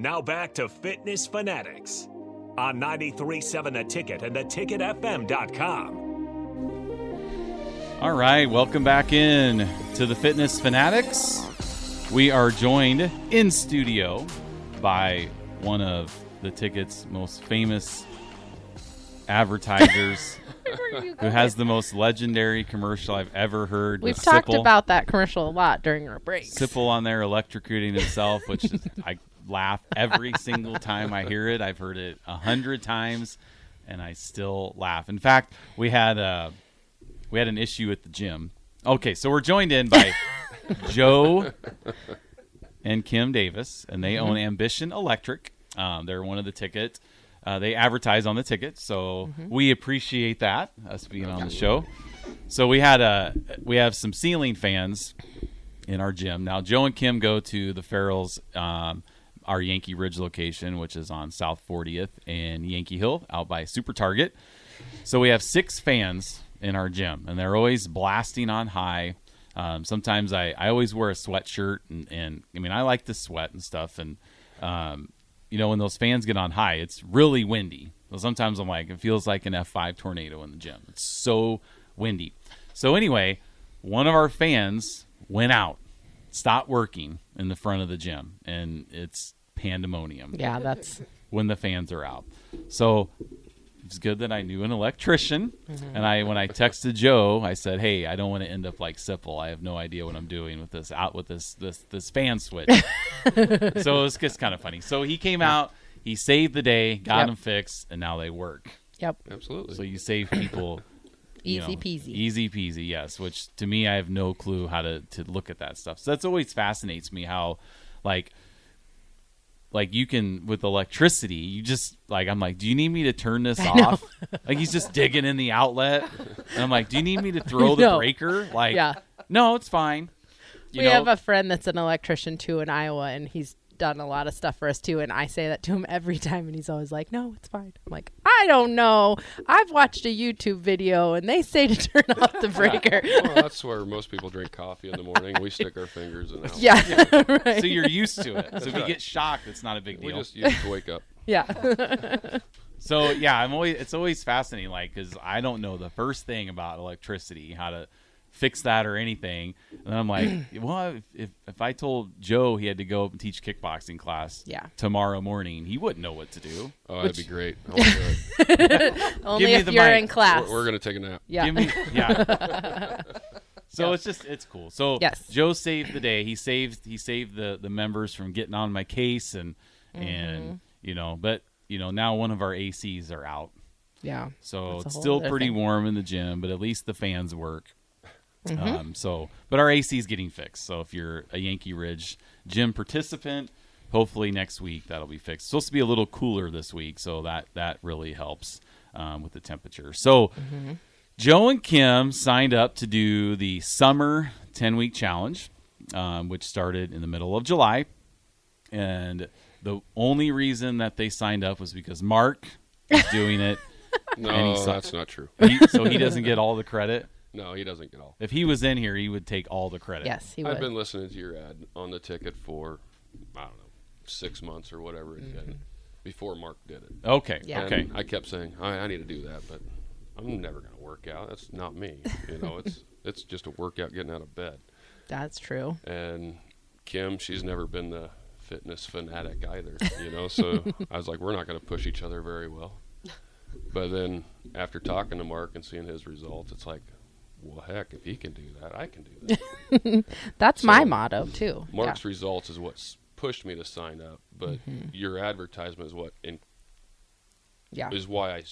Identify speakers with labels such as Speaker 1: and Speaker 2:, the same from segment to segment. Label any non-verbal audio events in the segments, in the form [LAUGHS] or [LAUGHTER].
Speaker 1: Now back to Fitness Fanatics on 937 The Ticket and theticketfm.com.
Speaker 2: All right, welcome back in to the Fitness Fanatics. We are joined in studio by one of the ticket's most famous advertisers [LAUGHS] who has the most legendary commercial I've ever heard.
Speaker 3: We've talked
Speaker 2: Sipple.
Speaker 3: about that commercial a lot during our break.
Speaker 2: Sipple on there electrocuting himself, which is, [LAUGHS] I laugh every single time I hear it. I've heard it a hundred times, and I still laugh. In fact, we had a we had an issue at the gym. Okay, so we're joined in by [LAUGHS] Joe and Kim Davis, and they own Ambition Electric. Um, they're one of the ticket. Uh, they advertise on the ticket, so we appreciate that us being on the show. So we had a we have some ceiling fans in our gym. Now, Joe and Kim go to the Farrell's, um, our Yankee Ridge location, which is on South 40th and Yankee Hill, out by Super Target. So we have six fans in our gym, and they're always blasting on high. Um, sometimes I, I always wear a sweatshirt, and, and I mean I like to sweat and stuff. And um, you know when those fans get on high, it's really windy. So sometimes I'm like, it feels like an F5 tornado in the gym. It's so windy. So anyway, one of our fans went out, stopped working in the front of the gym, and it's pandemonium
Speaker 3: yeah, that's [LAUGHS]
Speaker 2: when the fans are out. So it's good that I knew an electrician, mm-hmm. and I when I texted Joe, I said, "Hey, I don't want to end up like Sipple. I have no idea what I'm doing with this out with this this this fan switch." [LAUGHS] so it's just kind of funny. So he came out, he saved the day, got
Speaker 3: Yep.
Speaker 2: them fixed, and now they work.
Speaker 3: yep,
Speaker 4: Absolutely.
Speaker 2: So you save people. [LAUGHS] you
Speaker 3: easy
Speaker 2: know,
Speaker 3: peasy.
Speaker 2: Easy peasy, yes. Which to me, I have no clue how to to look at that stuff. So that's always fascinates me how, like, like you can with electricity, you just like I'm like, do you need me to turn this [LAUGHS] off? like he's just digging in the outlet, and I'm like, do you need me to throw [LAUGHS] the
Speaker 3: No.
Speaker 2: breaker? Like,
Speaker 3: Yeah.
Speaker 2: no, it's fine. You
Speaker 3: we
Speaker 2: know,
Speaker 3: have a friend that's an electrician too in Iowa, and he's done a lot of stuff for us too. And I say that to him every time, and he's always like, "No, it's fine." I'm like, "I don't know. I've watched a YouTube video, and they say to [LAUGHS] turn off the breaker." [LAUGHS]
Speaker 4: well, that's where most people drink coffee in the morning. We stick our fingers in. [LAUGHS] out.
Speaker 3: yeah, right.
Speaker 2: so you're used to it. So if you get shocked, it's not a big deal.
Speaker 4: We just use it to wake up.
Speaker 3: yeah.
Speaker 2: So yeah, I'm always it's always fascinating, like because I don't know the first thing about electricity, how to fix that or anything, and I'm like, [CLEARS THROAT] well, if, if if I told Joe he had to go up and teach kickboxing class,
Speaker 3: Yeah.
Speaker 2: tomorrow morning, he wouldn't know what to do.
Speaker 4: Oh, that'd be great. I do it. [LAUGHS]
Speaker 3: Only
Speaker 2: me
Speaker 3: if
Speaker 2: the
Speaker 3: you're
Speaker 2: mic.
Speaker 3: in class.
Speaker 4: We're, we're gonna take a nap.
Speaker 3: yeah.
Speaker 2: Give me, yeah. [LAUGHS] So it's just it's cool. So
Speaker 3: Yes.
Speaker 2: Joe saved the day. He saved he saved the the members from getting on my case and
Speaker 3: Mm-hmm.
Speaker 2: and you know, but you know now one of our ACs are out.
Speaker 3: yeah.
Speaker 2: So it's still pretty
Speaker 3: thing.
Speaker 2: warm in the gym, but at least the fans work.
Speaker 3: Mm-hmm.
Speaker 2: Um, so, but our AC is getting fixed. So if you're a Yankee Ridge gym participant, hopefully next week that'll be fixed. It's supposed to be a little cooler this week, so that that really helps um, with the temperature. So.
Speaker 3: Mm-hmm.
Speaker 2: Joe and Kim signed up to do the summer 10 week challenge, um, which started in the middle of July. And the only reason that they signed up was because Mark is doing it. [LAUGHS]
Speaker 4: No, that's not true.
Speaker 2: He, so he doesn't get all the credit.
Speaker 4: No, he doesn't get all.
Speaker 2: If he was in here, he would take all the credit.
Speaker 3: Yes, he would.
Speaker 4: I've been listening to your ad on the ticket for I don't know six months or whatever it's been mm-hmm. before Mark did it.
Speaker 2: Okay.
Speaker 3: Yeah.
Speaker 2: Okay.
Speaker 4: I kept saying I, I need to do that, but I'm never gonna work out. That's not me. You know, it's [LAUGHS] it's just a workout getting out of bed.
Speaker 3: That's true.
Speaker 4: And Kim, she's never been the fitness fanatic either, you know. So [LAUGHS] I was like, we're not going to push each other very well. But then after talking to Mark and seeing his results, it's like, well, heck, if he can do that, I can do that. [LAUGHS]
Speaker 3: That's my motto too.
Speaker 4: Mark's results is what's pushed me to sign up, but mm-hmm. your advertisement is what in,
Speaker 3: yeah.
Speaker 4: is why I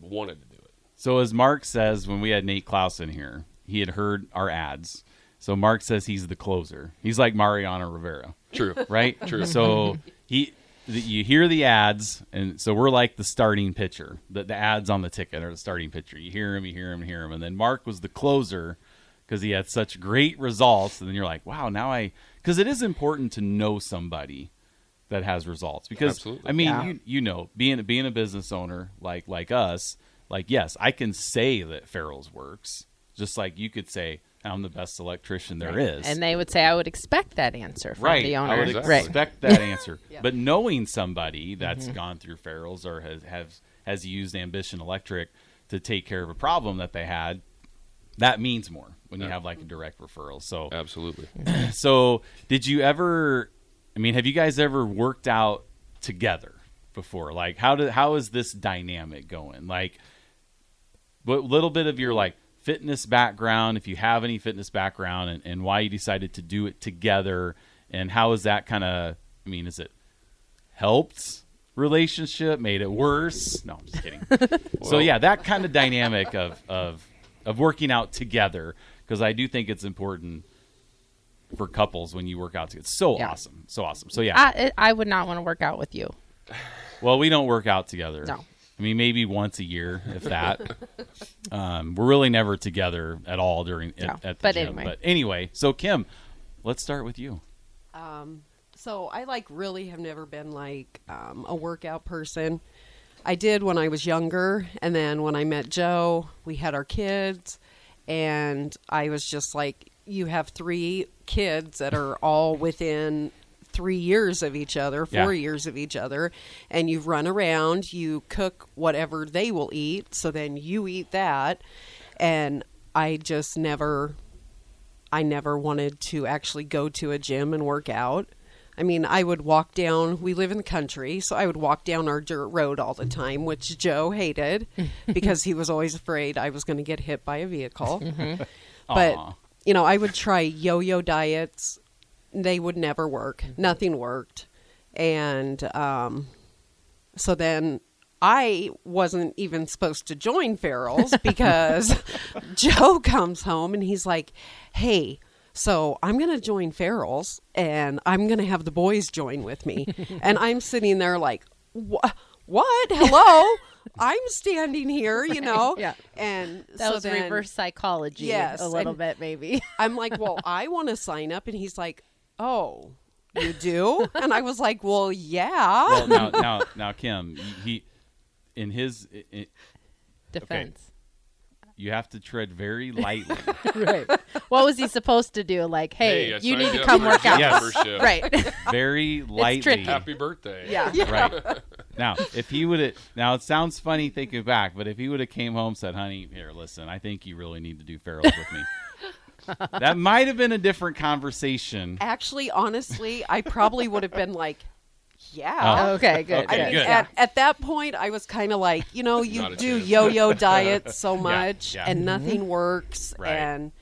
Speaker 4: wanted to do it.
Speaker 2: So as Mark says, when we had Nate Klaus in here, he had heard our ads. So Mark says he's the closer. He's like Mariano Rivera.
Speaker 4: True.
Speaker 2: right?
Speaker 4: True.
Speaker 2: So he, the, you hear the ads, and so we're like the starting pitcher. The, the ads on the ticket are the starting pitcher. You hear him, you hear him, you hear him, and then Mark was the closer because he had such great results. And then you're like, wow, now I because it is important to know somebody that has results because
Speaker 4: Absolutely.
Speaker 2: I mean
Speaker 3: Yeah.
Speaker 2: you you know being being a business owner like like us like yes I can say that Farrell's works just like you could say I'm the best electrician there is.
Speaker 3: And they would say, I would expect that answer from
Speaker 2: right.
Speaker 3: the owner.
Speaker 2: I would
Speaker 4: Exactly.
Speaker 2: Expect that [LAUGHS] answer.
Speaker 5: Yeah.
Speaker 2: But knowing somebody that's
Speaker 3: Mm-hmm.
Speaker 2: gone through Farrell's or has, has has used Ambition Electric to take care of a problem that they had, that means more when you have like a direct referral. So
Speaker 4: Absolutely. [CLEARS THROAT]
Speaker 2: so did you ever I mean, have you guys ever worked out together before? Like how did how is this dynamic going? Like what little bit of your like fitness background, if you have any fitness background and, and why you decided to do it together and how is that kind of I mean, is it helped relationship, made it worse? No, I'm just kidding. [LAUGHS] so yeah, that kind of dynamic of of of working out together because I do think it's important for couples when you work out together. It's so
Speaker 3: Yeah.
Speaker 2: awesome, so awesome. So yeah,
Speaker 3: I, I would not want to work out with you.
Speaker 2: well, we don't work out together.
Speaker 3: No.
Speaker 2: I mean maybe once a year, if that. [LAUGHS] um, we're really never together at all during at,
Speaker 3: No,
Speaker 2: at the
Speaker 3: but
Speaker 2: gym.
Speaker 3: anyway.
Speaker 2: But anyway, so Kim, let's start with you.
Speaker 5: Um, so I like really have never been like um, a workout person. I did when I was younger, and then when I met Joe, we had our kids, and I was just like, you have three kids that are all within three years of each other, four
Speaker 2: Yeah.
Speaker 5: years of each other, and you run around, you cook whatever they will eat, so then you eat that, and I just never I never wanted to actually go to a gym and work out. I mean, I would walk down, we live in the country, so I would walk down our dirt road all the time, which Joe hated [LAUGHS] because he was always afraid I was going to get hit by a vehicle. Mm-hmm. But,
Speaker 2: Aw.
Speaker 5: you know, I would try yo yo diets. They would never work, nothing worked. And um, so then I wasn't even supposed to join Farrell's [LAUGHS] because [LAUGHS] Joe comes home and he's like, "Hey, so I'm going to join Farrell's and I'm going to have the boys join with me." [LAUGHS] and I'm sitting there like, "What? What? Hello?" I'm standing here, you know.
Speaker 3: Yeah.
Speaker 5: And
Speaker 3: That
Speaker 5: so
Speaker 3: was
Speaker 5: then
Speaker 3: reverse psychology
Speaker 5: Yes,
Speaker 3: a little bit, maybe.
Speaker 5: I'm like, "Well, I want to sign up." And he's like, "Oh, you do?" [LAUGHS] and I was like, "Well, yeah."
Speaker 2: Well, now, now, now, Kim, he in his i
Speaker 3: Defense.
Speaker 2: you have to tread very lightly. [LAUGHS]
Speaker 3: right. What was he supposed to do? Like, hey,
Speaker 4: Hey,
Speaker 3: you need to come work out.
Speaker 2: Yes.
Speaker 3: right. [LAUGHS]
Speaker 2: very lightly.
Speaker 3: tricky.
Speaker 4: Happy birthday.
Speaker 3: yeah.
Speaker 2: Right. Now, if he would have now it sounds funny thinking back, but if he would have came home said, "Honey, here, listen, I think you really need to do Farrell's with me." That might have been a different conversation.
Speaker 5: Actually, honestly, I probably would have been like, "Yeah."
Speaker 2: Oh.
Speaker 3: Okay, good.
Speaker 2: Okay,
Speaker 5: I mean,
Speaker 2: good.
Speaker 5: At, at that point, I was kind of like, you know, you do
Speaker 4: chance.
Speaker 5: yo-yo [LAUGHS] diets so much,
Speaker 2: yeah.
Speaker 5: and mm-hmm. nothing works.
Speaker 2: Right.
Speaker 5: And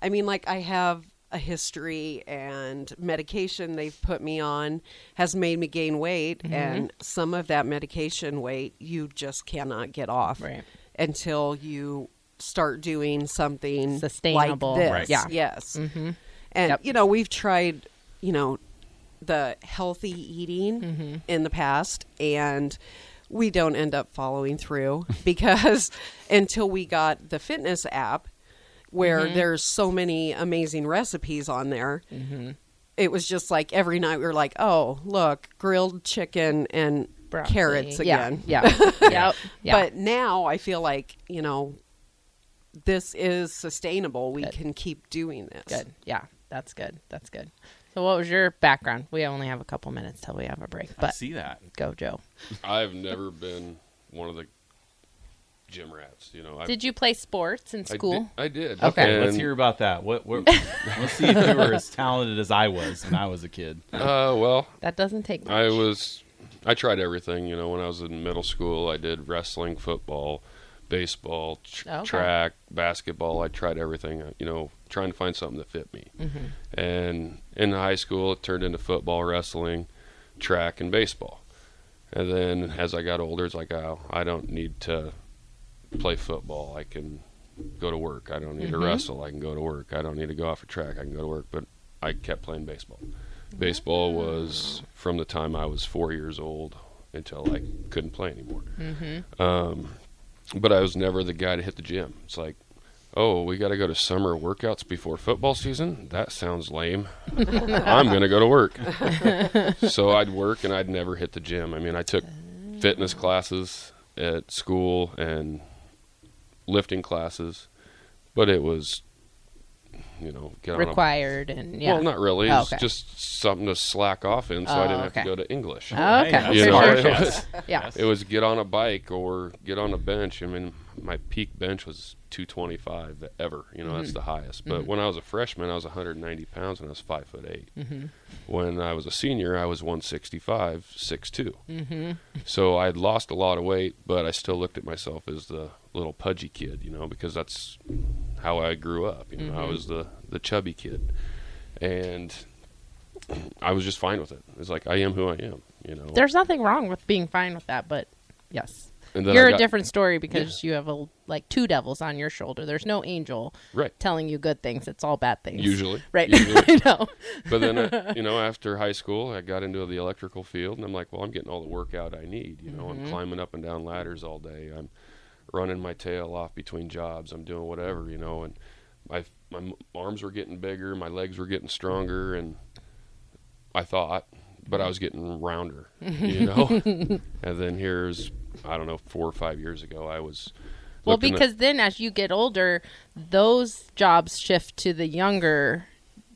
Speaker 5: I mean, like, I have a history, and medication they've put me on has made me gain weight, mm-hmm. and some of that medication weight you just cannot get off
Speaker 3: Right.
Speaker 5: until you start doing something
Speaker 3: Sustainable.
Speaker 5: Like this.
Speaker 2: Right.
Speaker 3: Yeah.
Speaker 5: Yes.
Speaker 3: Mm-hmm.
Speaker 5: And
Speaker 3: Yep.
Speaker 5: you know, we've tried, you know, the healthy eating
Speaker 3: Mm-hmm.
Speaker 5: in the past and we don't end up following through [LAUGHS] because until we got the fitness app where
Speaker 3: Mm-hmm.
Speaker 5: there's so many amazing recipes on there. It was just like every night we were like, "Oh, look, grilled chicken and
Speaker 3: Broccoli.
Speaker 5: carrots
Speaker 3: Yeah,
Speaker 5: again."
Speaker 3: Yeah. [LAUGHS] yep. Yeah.
Speaker 5: But now I feel like, you know, this is sustainable. We
Speaker 3: Good.
Speaker 5: can keep doing this.
Speaker 3: good. Yeah. That's good. That's good. So, what was your background? We only have a couple minutes till we have a break,
Speaker 2: I
Speaker 3: but
Speaker 2: see that.
Speaker 3: go, Joe. [LAUGHS]
Speaker 4: I've never been one of the gym rats. You know, I,
Speaker 3: Did you play sports in
Speaker 4: I
Speaker 3: school?
Speaker 4: did, I did.
Speaker 3: Okay.
Speaker 2: Let's hear about that. What, what [LAUGHS] let's see if you were as talented as I was when I was a kid.
Speaker 4: Uh, well,
Speaker 3: That doesn't take much.
Speaker 4: I was. I tried everything. You know, when I was in middle school, I did wrestling, football, baseball, tr-
Speaker 3: Okay.
Speaker 4: track, basketball. I tried everything. uh, You know, trying to find something that fit me.
Speaker 3: Mm-hmm.
Speaker 4: And in high school, it turned into football, wrestling, track, and baseball. And then as I got older, it's like, oh, I don't need to play football. I can go to work. I don't need
Speaker 3: Mhm.
Speaker 4: to wrestle. I can go to work. I don't need to go off a track. I can go to work. But I kept playing baseball. Baseball was from the time I was four years old until I couldn't play anymore.
Speaker 3: Mm-hmm.
Speaker 4: Um, but I was never the guy to hit the gym. It's like, oh, we got to go to summer workouts before football season. That sounds lame. [LAUGHS] I'm going to go to work. so I'd work and I'd never hit the gym. I mean, I took fitness classes at school and lifting classes, but it was you know, get on
Speaker 3: Required and yeah.
Speaker 4: Well, not really.
Speaker 3: Oh,
Speaker 4: It's
Speaker 3: okay.
Speaker 4: just something to slack off in, so I
Speaker 3: Oh,
Speaker 4: didn't have to go to English.
Speaker 3: Oh, okay.
Speaker 4: You know,
Speaker 3: sure.
Speaker 4: it
Speaker 2: Yes.
Speaker 4: was, [LAUGHS]
Speaker 3: Yeah.
Speaker 4: it was get on a bike or get on a bench. I mean, my peak bench was 225 ever. You know,
Speaker 3: Mm-hmm.
Speaker 4: that's the highest. But when I was a freshman, I was 190 pounds and I was five foot 8
Speaker 3: Mm-hmm.
Speaker 4: When I was a senior, I was 165, 6'2".
Speaker 3: Mm-hmm.
Speaker 4: So I had lost a lot of weight, but I still looked at myself as the little pudgy kid, you know, because that's how I grew up. You know, I
Speaker 3: Mm-hmm.
Speaker 4: was the the chubby kid, and I was just fine with it. It's like I am who I am, you know.
Speaker 3: There's nothing wrong with being fine with that, but yes.
Speaker 4: And
Speaker 3: You're
Speaker 4: I
Speaker 3: a
Speaker 4: got-
Speaker 3: different story because you have a like two devils on your shoulder. There's no angel
Speaker 4: right.
Speaker 3: telling you good things. It's all bad things.
Speaker 4: Usually, [LAUGHS]
Speaker 3: Right.
Speaker 4: Usually. [LAUGHS]
Speaker 3: I know.
Speaker 4: but then, uh, [LAUGHS] you know, after high school, I got into the electrical field, and I'm like, well, I'm getting all the workout I need. You know,
Speaker 3: Mm-hmm.
Speaker 4: I'm climbing up and down ladders all day. I'm running my tail off between jobs. I'm doing whatever, you know, and my my arms were getting bigger, my legs were getting stronger, and I thought, but I was getting rounder, you [LAUGHS] know. and then here's, I don't know, four or five years ago, I was.
Speaker 3: Well,
Speaker 4: looking at-
Speaker 3: because then as you get older, those jobs shift to the younger,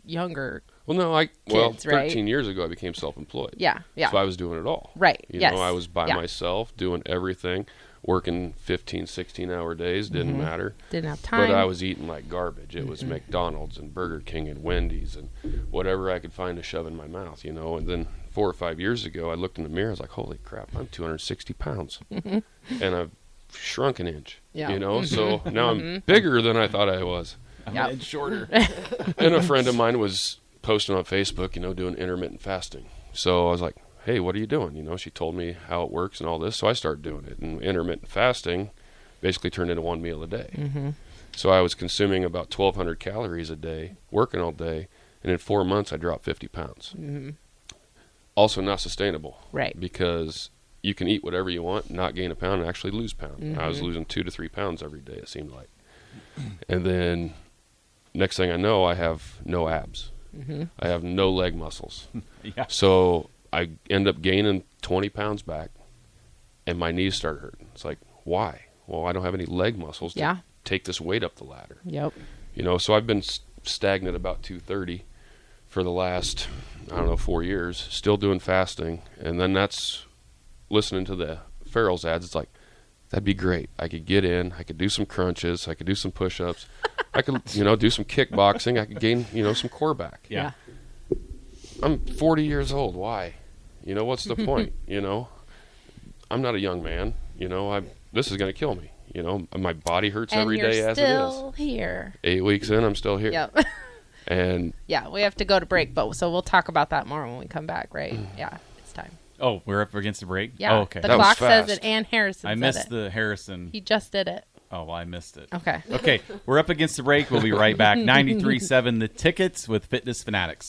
Speaker 3: younger.
Speaker 4: well, no, I well,
Speaker 3: kids, right?
Speaker 4: 13 years ago, I became self-employed.
Speaker 3: Yeah, yeah.
Speaker 4: So I was doing it all.
Speaker 3: Right,
Speaker 4: You
Speaker 3: yes,
Speaker 4: know, I was by
Speaker 3: yeah.
Speaker 4: myself doing everything, working 15, 16 hour days, didn't
Speaker 3: Mm-hmm.
Speaker 4: matter.
Speaker 3: Didn't have time.
Speaker 4: But I was eating like garbage. It was McDonald's and Burger King and Wendy's and whatever I could find to shove in my mouth, you know. And then four or five years ago, I looked in the mirror. I was like, "Holy crap! I'm 260 pounds, [LAUGHS] and I've shrunk an inch."
Speaker 3: Yeah.
Speaker 4: You know, so now I'm bigger than I thought I was.
Speaker 2: I'm
Speaker 3: Yep.
Speaker 2: shorter. [LAUGHS]
Speaker 4: And a friend of mine was posting on Facebook, you know, doing intermittent fasting. So I was like, hey, what are you doing? You know, she told me how it works and all this. So I started doing it. And intermittent fasting basically turned into one meal a day. Mm-hmm. So I was consuming about 1,200 calories a day, working all day. And in four months, I dropped 50 pounds. Mm-hmm. Also, not sustainable.
Speaker 3: Right.
Speaker 4: Because you can eat whatever you want, not gain a pound, and actually lose pound. I was losing two to three pounds every day, it seemed like. And then next thing I know, I have no abs. I have no leg muscles. [LAUGHS]
Speaker 2: yeah.
Speaker 4: So I end up gaining 20 pounds back, and my knees start hurting. It's like, why? Well, I don't have any leg muscles to
Speaker 3: Yeah.
Speaker 4: take this weight up the ladder.
Speaker 3: Yep.
Speaker 4: You know, so I've been stagnant about 230 for the last, I don't know, four years, still doing fasting. And then that's listening to the Farrell's ads. It's like, that'd be great. I could get in, I could do some crunches, I could do some push ups, I could, you know, do some kickboxing, I could gain, you know, some core back.
Speaker 2: Yeah.
Speaker 4: I'm 40 years old. Why? You know, what's the point? [LAUGHS] You know, I'm not a young man. You know, I this is going to kill me. You know, my body hurts
Speaker 3: And
Speaker 4: every
Speaker 3: you're
Speaker 4: as it
Speaker 3: still here.
Speaker 4: Eight weeks in, I'm still here.
Speaker 3: Yep. [LAUGHS]
Speaker 4: And
Speaker 3: yeah, we have to go to break, but so we'll talk about that more when we come back, right? Mm. Yeah, it's time.
Speaker 2: Oh, we're up against the break.
Speaker 3: Yeah.
Speaker 2: Oh, okay.
Speaker 3: The
Speaker 4: That was
Speaker 3: clock says
Speaker 4: fast.
Speaker 3: it, and Harrison
Speaker 2: I
Speaker 3: said
Speaker 2: missed
Speaker 3: it.
Speaker 2: the Harrison.
Speaker 3: He just did it.
Speaker 2: Oh, well, I missed it.
Speaker 3: Okay.
Speaker 2: Okay, we're up against the break. We'll be right back. [LAUGHS] 93.7 The Tickets with Fitness Fanatics.